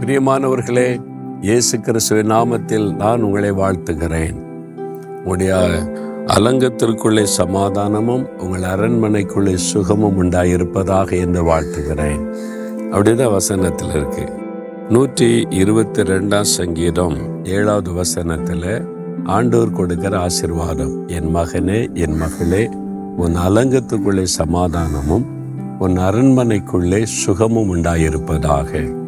பிரியமானவர்களே இயேசு கிறிஸ்துவின் நாமத்தில் நான் உங்களை வாழ்த்துகிறேன். உங்களுடைய அலங்கத்திற்குள்ளே சமாதானமும் உங்கள் அரண்மனைக்குள்ளே சுகமும் உண்டாயிருப்பதாக என்று வாழ்த்துகிறேன். அப்படிதான் வசனத்தில் இருக்கு. நூற்றி இருபத்தி ரெண்டாம் சங்கீதம் ஏழாவது வசனத்தில் ஆண்டோர் கொடுக்கிற ஆசிர்வாதம் என் மகனே என் மகளே உன் அலங்கத்துக்குள்ளே சமாதானமும் உன் அரண்மனைக்குள்ளே சுகமும் உண்டாயிருப்பதாக.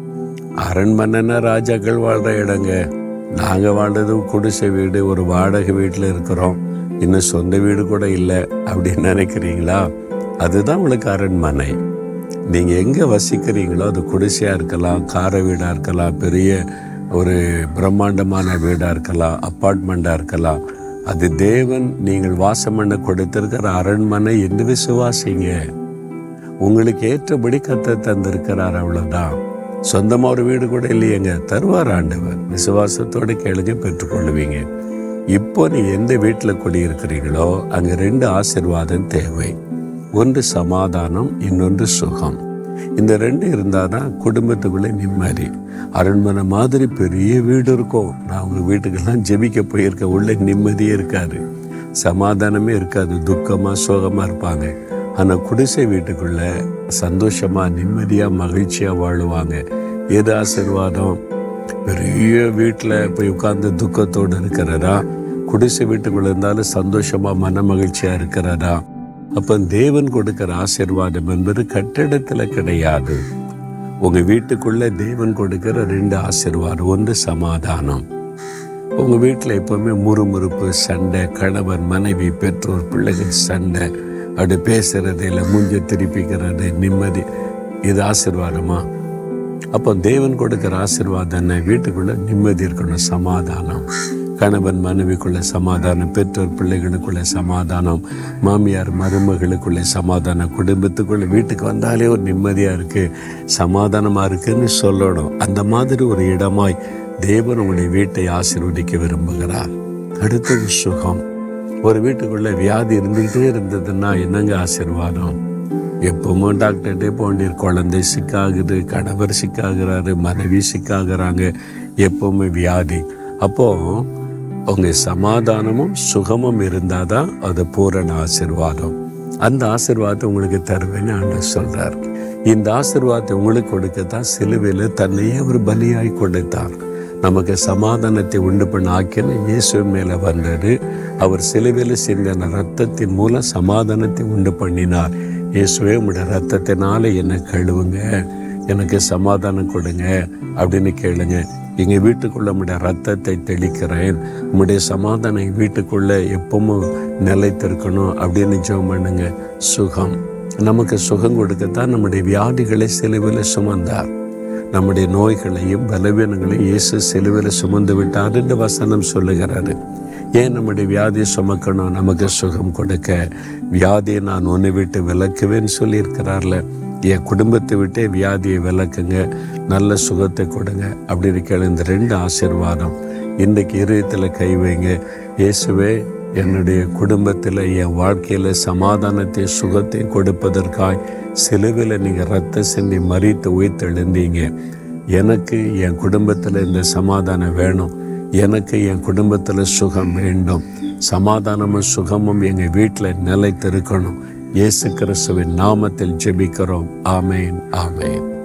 அரண்மனைன்னா ராஜாக்கள் வாழ்கிற இடங்க. நாங்கள் வாழ்றது குடிசை வீடு ஒரு வாடகை வீட்டில் இருக்கிறோம். இன்னும் சொந்த வீடு கூட இல்லை அப்படின்னு நினைக்கிறீங்களா? அதுதான் உங்களுக்கு அரண்மனை. நீங்கள் எங்கே வசிக்கிறீங்களோ அது குடிசையாக இருக்கலாம் கார வீடாக இருக்கலாம் பெரிய ஒரு பிரம்மாண்டமான வீடாக இருக்கலாம் அப்பார்ட்மெண்ட்டாக இருக்கலாம். அது தேவன் நீங்கள் வாசம் பண்ண கொடுத்திருக்கிற அரண்மனை என்று விசுவாசிங்க. உங்களுக்கு ஏற்றபடி கத்த தந்திருக்கிறார் அவ்வளோதான் சொந்தமாக ஒரு வீடு கூட இல்லையேங்க. தருவார் ஆண்டவர். விசுவாசத்தோடு கேளுங்க பெற்றுக்கொள்ளுவீங்க. இப்போ நீ எந்த வீட்டில் குடியிருக்கிறீங்களோ அங்கே ரெண்டு ஆசிர்வாதம் தேவை. ஒன்று சமாதானம் இன்னொன்று சுகம். இந்த ரெண்டு இருந்தால் தான் குடும்பத்துக்குள்ளே நிம்மதி. அரண்மனை மாதிரி பெரிய வீடு இருக்கும். நான் உங்கள் வீட்டுக்கெல்லாம் ஜெபிக்க போயிருக்க உள்ளே நிம்மதியே இருக்காது. சமாதானமே இருக்காது. துக்கமாக சோகமாக இருப்பாங்க. ஆனால் குடிசை வீட்டுக்குள்ள சந்தோஷமாக நிம்மதியாக மகிழ்ச்சியாக வாழுவாங்க. எது ஆசிர்வாதம்? பெரிய வீட்டில் போய் உட்கார்ந்து துக்கத்தோடு இருக்கிறதா? குடிசை வீட்டுக்குள்ளே இருந்தாலும் சந்தோஷமாக மன மகிழ்ச்சியாக இருக்கிறதா? அப்போ தேவன் கொடுக்கிற ஆசிர்வாதம் என்பது கட்டிடத்தில் கிடையாது. உங்கள் வீட்டுக்குள்ள தேவன் கொடுக்கிற ரெண்டு ஆசிர்வாதம். ஒன்று சமாதானம். உங்கள் வீட்டில் எப்போவுமே முறுமுறுப்பு சண்டை கணவன் மனைவி பெற்றோர் பிள்ளைகள் சண்டை. அப்படி பேசுறது இல்லை மூஞ்ச திருப்பிக்கிறது நிம்மதி. இது ஆசிர்வாதமா? அப்போ தேவன் கொடுக்குற ஆசிர்வாதம் என்ன? வீட்டுக்குள்ள நிம்மதி இருக்கணும் சமாதானம். கணவன் மனைவிக்குள்ள சமாதானம் பெற்றோர் பிள்ளைகளுக்குள்ள சமாதானம் மாமியார் மருமகளுக்குள்ள சமாதானம் குடும்பத்துக்குள்ள வீட்டுக்கு வந்தாலே ஒரு நிம்மதியாக இருக்குது சமாதானமாக இருக்குன்னு சொல்லணும். அந்த மாதிரி ஒரு இடமாய் தேவன் உங்களுடைய வீட்டை ஆசீர்வதிக்க விரும்புகிறார். அடுத்தது சுகம். ஒரு வீட்டுக்குள்ளே வியாதி இருந்துகிட்டே இருந்ததுன்னா என்னங்க ஆசீர்வாதம்? எப்பவுமே டாக்டர்கிட்டே போண்டிர் குழந்தை சிக்காகுது கணவர் சிக்காகிறாரு மனைவி சிக்காகிறாங்க எப்பவுமே வியாதி. அப்போது உங்கள் சமாதானமும் சுகமும் இருந்தால் தான் அது பூரண ஆசிர்வாதம். அந்த ஆசிர்வாதத்தை உங்களுக்கு தருவேன்னு ஆண்டவர் சொல்கிறார் இந்த ஆசிர்வாதத்தை உங்களுக்கு கொடுக்கத்தான் சிலுவையில் தன்னையே ஒரு பலியாய் கொடுத்தார். நமக்கு சமாதானத்தை உண்டு பண்ண ஆக்கின இயேசு மேலே வந்தது. அவர் சிலுவையில் சிந்தின ரத்தத்தின் மூலம் சமாதானத்தை உண்டு பண்ணினார். இயேசுவே உங்களுடைய ரத்தத்தினால என்னை கழுவுங்க எனக்கு சமாதானம் கொடுங்க அப்படின்னு கேளுங்க. எங்கள் வீட்டுக்குள்ளே உங்களுடைய ரத்தத்தை தெளிக்கிறேன். உங்களுடைய சமாதானம் எங்கள் வீட்டுக்குள்ள எப்பவும் நிலைத்திருக்கணும் அப்படின்னு ஜெபம் பண்ணுங்க. சுகம். நமக்கு சுகம் கொடுக்கத்தான் நம்முடைய வியாதிகளை சிலுவையில் சுமந்தார். நம்முடைய நோய்களையும் பலவீனங்களையும் இயேசு சிலுவையில் சுமந்து விட்டார் என்று வசனம் சொல்லுகிறாரு ஏன் நம்முடைய வியாதியை சுமக்கணும்? நமக்கு சுகம் கொடுக்க. வியாதியை நான் ஒன்று விட்டு விளக்குவேன்னு சொல்லியிருக்கிறார்ல. என் குடும்பத்தை விட்டே வியாதியை விளக்குங்க நல்ல சுகத்தை கொடுங்க அப்படின்னு கேளு இந்த ரெண்டு ஆசிர்வாதம். இன்றைக்கு இருதயத்தில் கை வைங்க. இயேசுவே என்னுடைய குடும்பத்தில் என் வாழ்க்கையில் சமாதானத்தை சுகத்தை கொடுப்பதற்காய் சிலுவில் நீங்கள் ரத்த சிந்தி மறித்து உயிர்த்தெழுந்தீங்க. எனக்கு என் குடும்பத்தில் இந்த சமாதானம் வேணும். எனக்கு என் குடும்பத்தில் சுகம் வேண்டும். சமாதானமும் சுகமும் எங்கள் வீட்டில் நிலைத்திருக்கணும். இயேசு கிறிஸ்துவின் நாமத்தில் ஜெபிக்கிறோம். ஆமேன் ஆமேன்.